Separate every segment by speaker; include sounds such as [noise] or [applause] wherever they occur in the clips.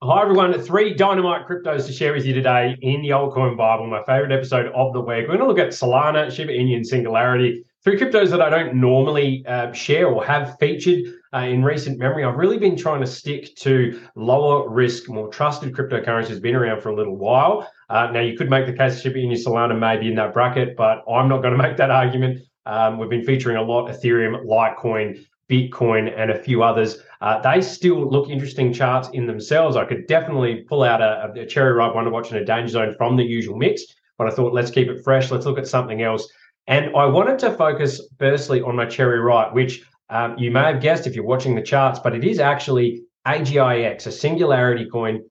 Speaker 1: Hi, everyone. Three dynamite cryptos to share with you today in the Altcoin Bible, my favorite episode of the week. We're going to look at Solana, Shiba Inu, and Singularity, three cryptos that I don't normally uh, share or have featured uh, in recent memory. I've really been trying to stick to lower risk, more trusted cryptocurrencies, been around for a little while. Uh, now, you could make the case Shiba Inu, Solana maybe in that bracket, but I'm not going [laughs] to make that argument. Um, we've been featuring a lot Ethereum, Litecoin, Bitcoin, and a few others. Uh, they still look interesting charts in themselves. I could definitely pull out a, a cherry ripe one to watch in a danger zone from the usual mix, but I thought let's keep it fresh. Let's look at something else. And I wanted to focus firstly on my cherry ripe, which um, you may have guessed if you're watching the charts, but it is actually AGIX, a singularity coin,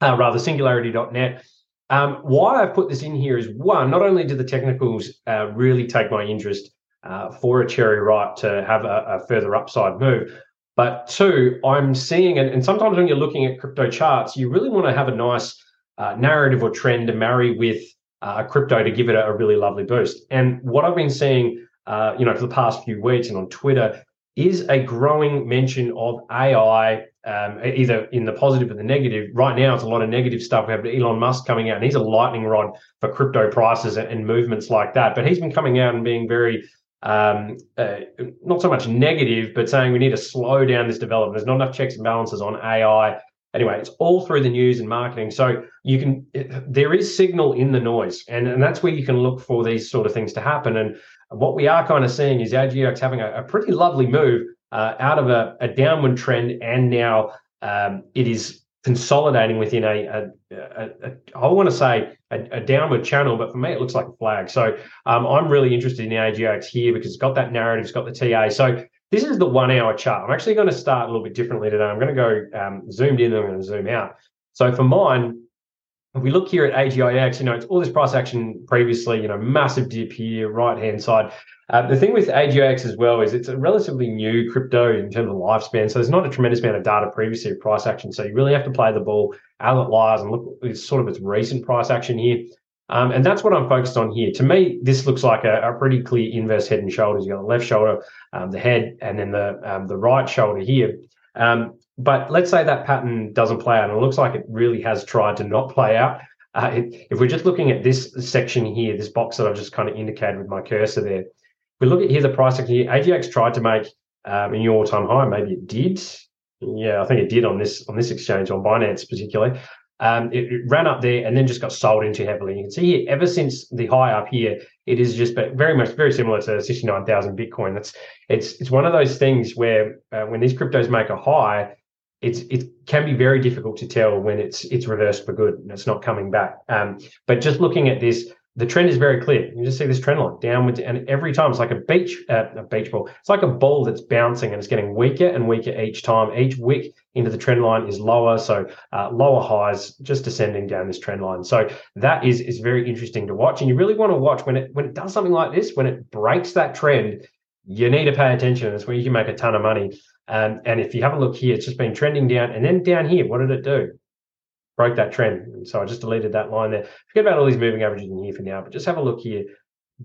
Speaker 1: uh, rather SingularityNET. Um, why I've put this in here is one, not only do the technicals uh, really take my interest, uh, for a cherry ripe to have a, a, further upside move. But two, I'm seeing, and, and sometimes when you're looking at crypto charts, you really want to have a nice uh, narrative or trend to marry with uh, a crypto to give it a, a, really lovely boost. And what I've been seeing, uh, you know, for the past few weeks and on Twitter is a growing mention of AI, um, either in the positive or the negative. Right now, it's a lot of negative stuff. We have Elon Musk coming out, and he's a lightning rod for crypto prices and movements like that. But he's been coming out and being very um, uh, not so much negative, but saying we need to slow down this development. There's not enough checks and balances on AI. Anyway, it's all through the news and marketing. So you can, there is signal in the noise, and, and that's where you can look for these sort of things to happen. And what we are kind of seeing is AGX having a, a pretty lovely move uh, out of a, a, downward trend, and now um, it is consolidating within a, a, a, a I want to say a, downward channel, but for me it looks like a flag. So um, I'm really interested in the AGX here because it's got that narrative, it's got the TA. So this is the one hour chart. I'm actually going to start a little bit differently today. I'm going to go um, zoomed in and I'm going to zoom out. So for mine, if we look here at AGIX, you know, it's all this price action previously, you know, massive dip here, right hand side. Uh, the thing with AGIX as well is it's a relatively new crypto in terms of lifespan. So there's not a tremendous amount of data previously of price action. So you really have to play the ball as it lies and look at sort of its recent price action here. Um, and that's what I'm focused on here. To me, this looks like a, a pretty clear inverse head and shoulders. You've got the left shoulder, um, the head, and then the um, the right shoulder here. Um, but let's say that pattern doesn't play out, and it looks like it really has tried to not play out. Uh, it, if we're just looking at this section here, this box that I've just kind of indicated with my cursor there, if we look at here the pricing here. AGX tried to make um, a new all-time high. Maybe it did. Yeah, I think it did on this on this exchange on Binance particularly. Um, it, it, ran up there and then just got sold into heavily. You can see here, ever since the high up here, it is just very much very similar to 69,000 Bitcoin. That's it's it's one of those things where uh, when these cryptos make a high, it's it can be very difficult to tell when it's it's reversed for good and it's not coming back. Um, but just looking at this, the trend is very clear. You just see this trend line downwards, and every time it's like a beach, uh, a beach ball. It's like a ball that's bouncing, and it's getting weaker and weaker each time. Each wick into the trend line is lower, so uh, lower highs, just descending down this trend line. So that is is very interesting to watch, and you really want to watch when it when it does something like this, when it breaks that trend. You need to pay attention. It's where you can make a ton of money. Um, and if you have a look here, it's just been trending down, and then down here, what did it do? broke that trend. So I just deleted that line there. Forget about all these moving averages in here for now, but just have a look here.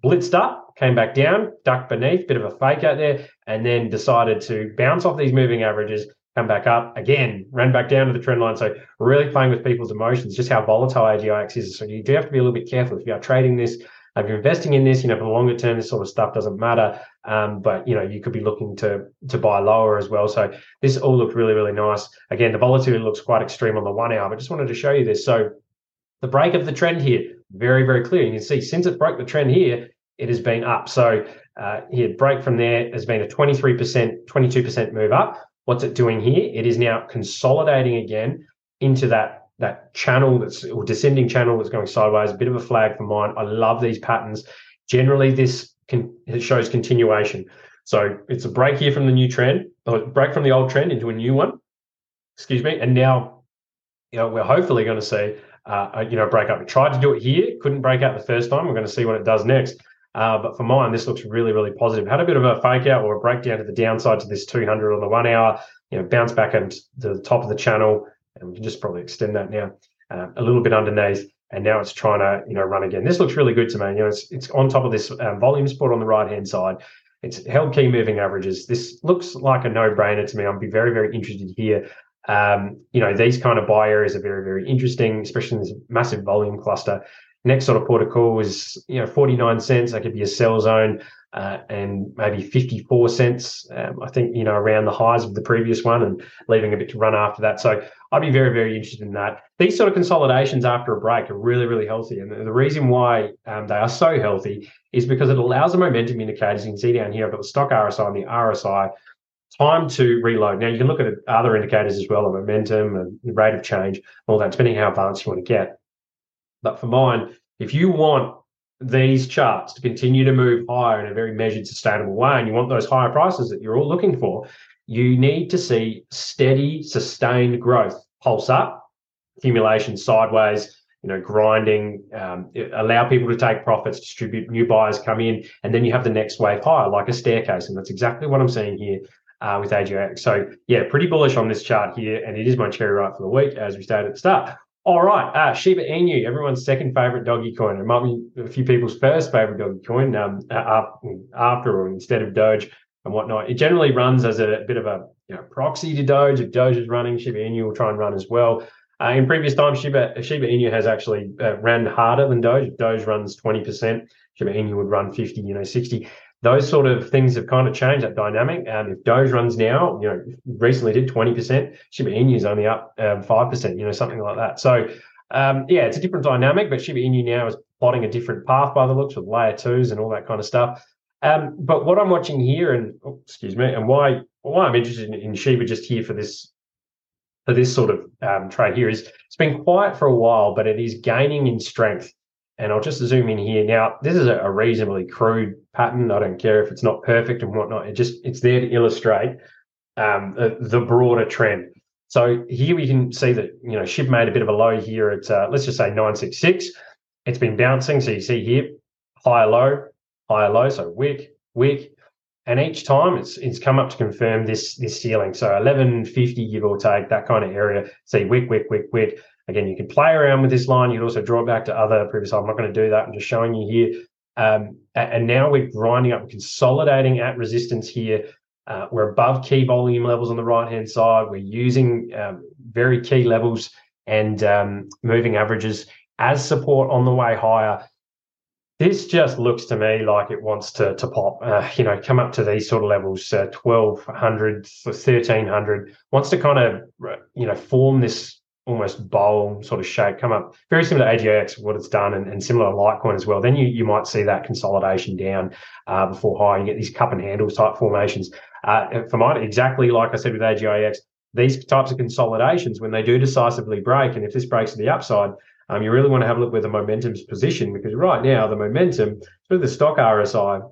Speaker 1: Blitzed up, came back down, ducked beneath, bit of a fake out there, and then decided to bounce off these moving averages, come back up again, ran back down to the trend line. So really playing with people's emotions, just how volatile AGIX is. So you do have to be a little bit careful if you are trading this if you're investing in this, you know, for the longer term, this sort of stuff doesn't matter. Um, but you know, you could be looking to to buy lower as well. So this all looked really, really nice. Again, the volatility looks quite extreme on the one hour, but just wanted to show you this. So the break of the trend here, very, very clear. You can see since it broke the trend here, it has been up. So uh, here, break from there has been a 23%, 22% move up. What's it doing here? It is now consolidating again into that that channel that's or descending channel that's going sideways. A bit of a flag for mine. I love these patterns. Generally, this can shows continuation. So it's a break here from the new trend, or break from the old trend into a new one. Excuse me. And now, you know, we're hopefully going to see, uh, you know, break up. We tried to do it here, couldn't break out the first time. We're going to see what it does next. Uh, but for mine, this looks really, really positive. Had a bit of a fake out or a breakdown to the downside to this 200 on the one hour. You know, bounce back into the top of the channel and we can just probably extend that now uh, a little bit underneath. And now it's trying to, you know, run again. This looks really good to me. You know, it's it's on top of this um, volume support on the right hand side. It's held key moving averages. This looks like a no brainer to me. I'd be very very interested here. Um, you know, these kind of buy areas are very, very interesting, especially in this massive volume cluster. Next sort of port of call is, you know, 49 cents. That could be a sell zone uh, and maybe 54 cents, um, I think, you know, around the highs of the previous one and leaving a bit to run after that. So I'd be very, very interested in that. These sort of consolidations after a break are really, really healthy. And the reason why um, they are so healthy is because it allows the momentum indicators. You can see down here, I've got the Stoch RSI and the RSI time to reload. Now you can look at other indicators as well, the momentum and the rate of change, all that, depending how advanced you want to get. But for mine, if you want these charts to continue to move higher in a very measured, sustainable way, and you want those higher prices that you're all looking for, you need to see steady, sustained growth, pulse up, accumulation sideways, you know, grinding, um, allow people to take profits, distribute, new buyers come in, and then you have the next wave higher, like a staircase. And that's exactly what I'm seeing here uh, with AGX. So, yeah, pretty bullish on this chart here, and it is my cherry ripe for the week, as we stated at the start. All right, uh, Shiba Inu, everyone's second favorite doggy coin. It might be a few people's first favorite doggy coin um, after or instead of Doge and whatnot. It generally runs as a bit of a you know, proxy to Doge. If Doge is running, Shiba Inu will try and run as well. Uh, in previous times, Shiba, Shiba Inu has actually uh, ran harder than Doge. If Doge runs 20%, Shiba Inu would run 50, you know, 60 those sort of things have kind of changed that dynamic. And if Doge runs now, you know, recently did 20%, Shiba Inu is only up um, 5%, you know, something like that. So, um, yeah, it's a different dynamic, but Shiba Inu now is plotting a different path by the looks with layer twos and all that kind of stuff. Um, but what I'm watching here, and oh, excuse me, and why why I'm interested in, in Shiba just here for this for this sort of um, trade here is it's been quiet for a while, but it is gaining in strength. And I'll just zoom in here. Now, this is a, reasonably crude pattern. I don't care if it's not perfect and whatnot. It just it's there to illustrate um, the, broader trend. So here we can see that you know SHIB made a bit of a low here at uh, let's just say 966. It's been bouncing. So you see here higher low, higher low. So wick, wick, and each time it's it's come up to confirm this this ceiling. So 1150 give or take that kind of area. See wick, wick, wick, wick. Again, you can play around with this line. You'd also draw it back to other previous. I'm not going to do that. I'm just showing you here. Um, and now we're grinding up, consolidating at resistance here. Uh, we're above key volume levels on the right hand side. We're using um, very key levels and um, moving averages as support on the way higher. This just looks to me like it wants to to pop, uh, you know, come up to these sort of levels, uh, 1200, 1300, wants to kind of, you know, form this almost bowl sort of shape come up very similar to AGX what it's done and, and similar to Litecoin as well. Then you you might see that consolidation down uh, before high. You get these cup and handles type formations. Uh, for mine exactly like I said with AGIX these types of consolidations when they do decisively break and if this breaks to the upside um, you really want to have a look where the momentum's positioned because right now the momentum through the Stoch RSI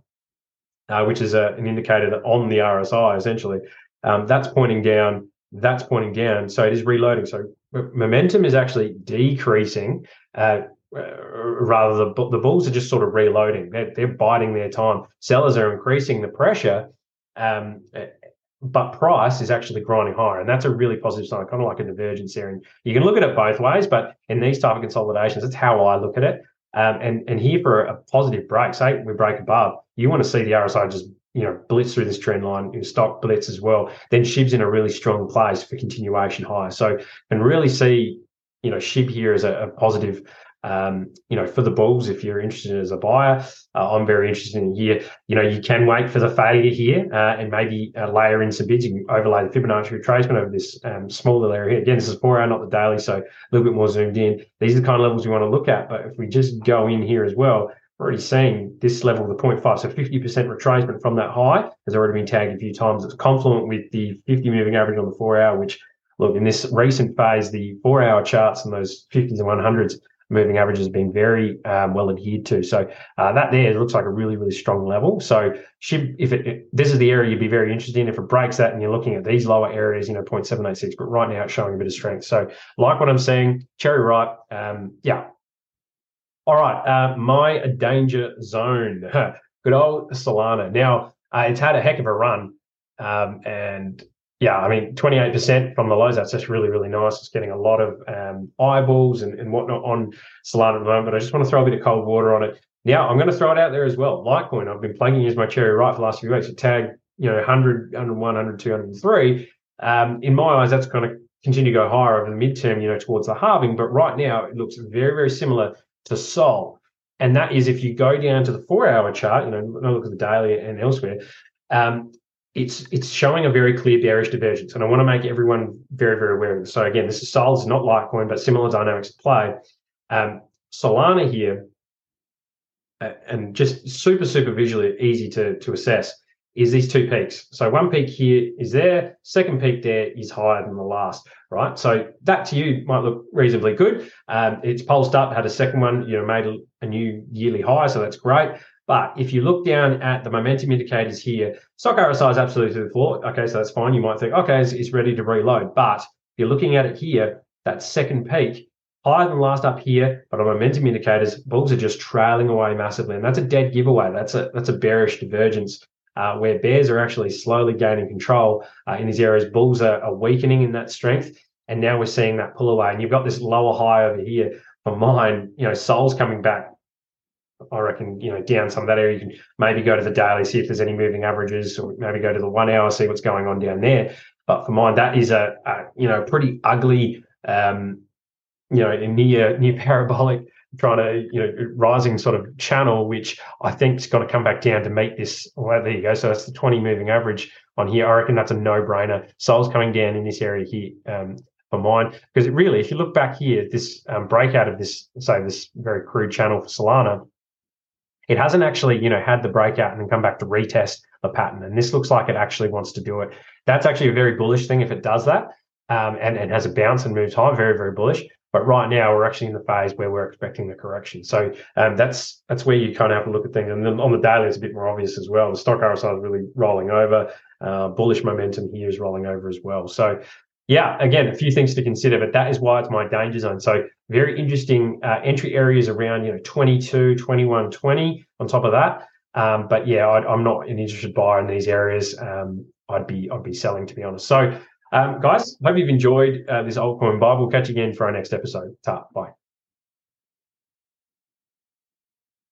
Speaker 1: uh, which is a, an indicator that on the RSI essentially um, that's pointing down that's pointing down. So it is reloading. So momentum is actually decreasing. Uh, rather, the the bulls are just sort of reloading. They're, they're biding their time. Sellers are increasing the pressure, um, but price is actually grinding higher, and that's a really positive sign, kind of like a divergence there. And you can look at it both ways, but in these type of consolidations, that's how I look at it. Um, and and here for a positive break, say we break above, you want to see the RSI just you know blitz through this trend line, you know, stock blitz as well, then SHIB's in a really strong place for continuation higher. So and really see you know SHIB here as a, a positive. Um, you know, for the bulls, if you're interested as a buyer, uh, I'm very interested in here. You know, you can wait for the failure here uh, and maybe uh, layer in some bids. You can overlay the Fibonacci retracement over this um, small area here. Again, this is four hour, not the daily, so a little bit more zoomed in. These are the kind of levels we want to look at. But if we just go in here as well, we're already seeing this level, the 0.5, so 50% retracement from that high has already been tagged a few times. It's confluent with the 50 moving average on the four hour, which look in this recent phase, the four hour charts and those 50s and 100s moving averages been very um, well adhered to. So uh, that there looks like a really, really strong level. So should, if it, it, this is the area you'd be very interested in, if it breaks that and you're looking at these lower areas, you know, 0.786, but right now it's showing a bit of strength. So like what I'm seeing, cherry ripe, um, yeah, all right, uh, my danger zone. [laughs] Good old Solana. Now, uh, it's had a heck of a run. Um, and yeah, I mean, 28% from the lows, that's just really, really nice. It's getting a lot of um, eyeballs and, and whatnot on Solana at the moment. But I just want to throw a bit of cold water on it. Now, I'm going to throw it out there as well. Litecoin, I've been plugging as my cherry ripe for the last few weeks. It tagged, you know, 100, 101, 102, 103. Um, in my eyes, that's going to continue to go higher over the midterm, you know, towards the halving. But right now, it looks very, very similar to Sol. And that is if you go down to the four hour chart, you know, look at the daily and elsewhere, um, it's it's showing a very clear bearish divergence. And I want to make everyone very, very aware of this. So again, this is Sol's not Litecoin, but similar dynamics to play. Um, Solana here, uh, and just super, super visually easy to, to assess is these two peaks. So one peak here is there, second peak there is higher than the last, right? So that to you might look reasonably good. Um, it's pulsed up, had a second one, you know, made a new yearly high, so that's great. But if you look down at the momentum indicators here, Stoch RSI is absolutely to the floor. Okay, so that's fine. You might think, okay, it's, it's ready to reload. But if you're looking at it here, that second peak, higher than last up here, but on momentum indicators, bulls are just trailing away massively. And that's a dead giveaway. That's a that's a bearish divergence uh, where bears are actually slowly gaining control uh, in these areas. Bulls are, are, weakening in that strength, and now we're seeing that pull away. And you've got this lower high over here for mine. You know, Sol's coming back. I reckon you know down some of that area. You can maybe go to the daily, see if there's any moving averages, or maybe go to the one hour, see what's going on down there. But for mine, that is a, a you know pretty ugly, um, you know, near near parabolic trying to you know rising sort of channel, which I think is going to come back down to meet this. Well, there you go. So that's the 20 moving average on here. I reckon that's a no brainer. Sol's coming down in this area here um, for mine because it really, if you look back here, this um, breakout of this, say this very crude channel for Solana, it hasn't actually you know had the breakout and then come back to retest the pattern. And this looks like it actually wants to do it. That's actually a very bullish thing if it does that. Um, and, and has a bounce and moves high, very, very bullish. But right now, we're actually in the phase where we're expecting the correction. So um, that's that's where you kind of have to look at things. And then on the daily, it's a bit more obvious as well. The Stoch RSI is really rolling over. Uh, bullish momentum here is rolling over as well. So yeah, again, a few things to consider, but that is why it's my danger zone. So very interesting uh, entry areas around, you know, 22, 21, 20 on top of that. Um, but yeah, I, am not an interested buyer in these areas. Um, I'd be I'd be selling to be honest. So um, guys, hope you've enjoyed uh, this altcoin Bible. We'll catch you again for our next episode. Ta, bye.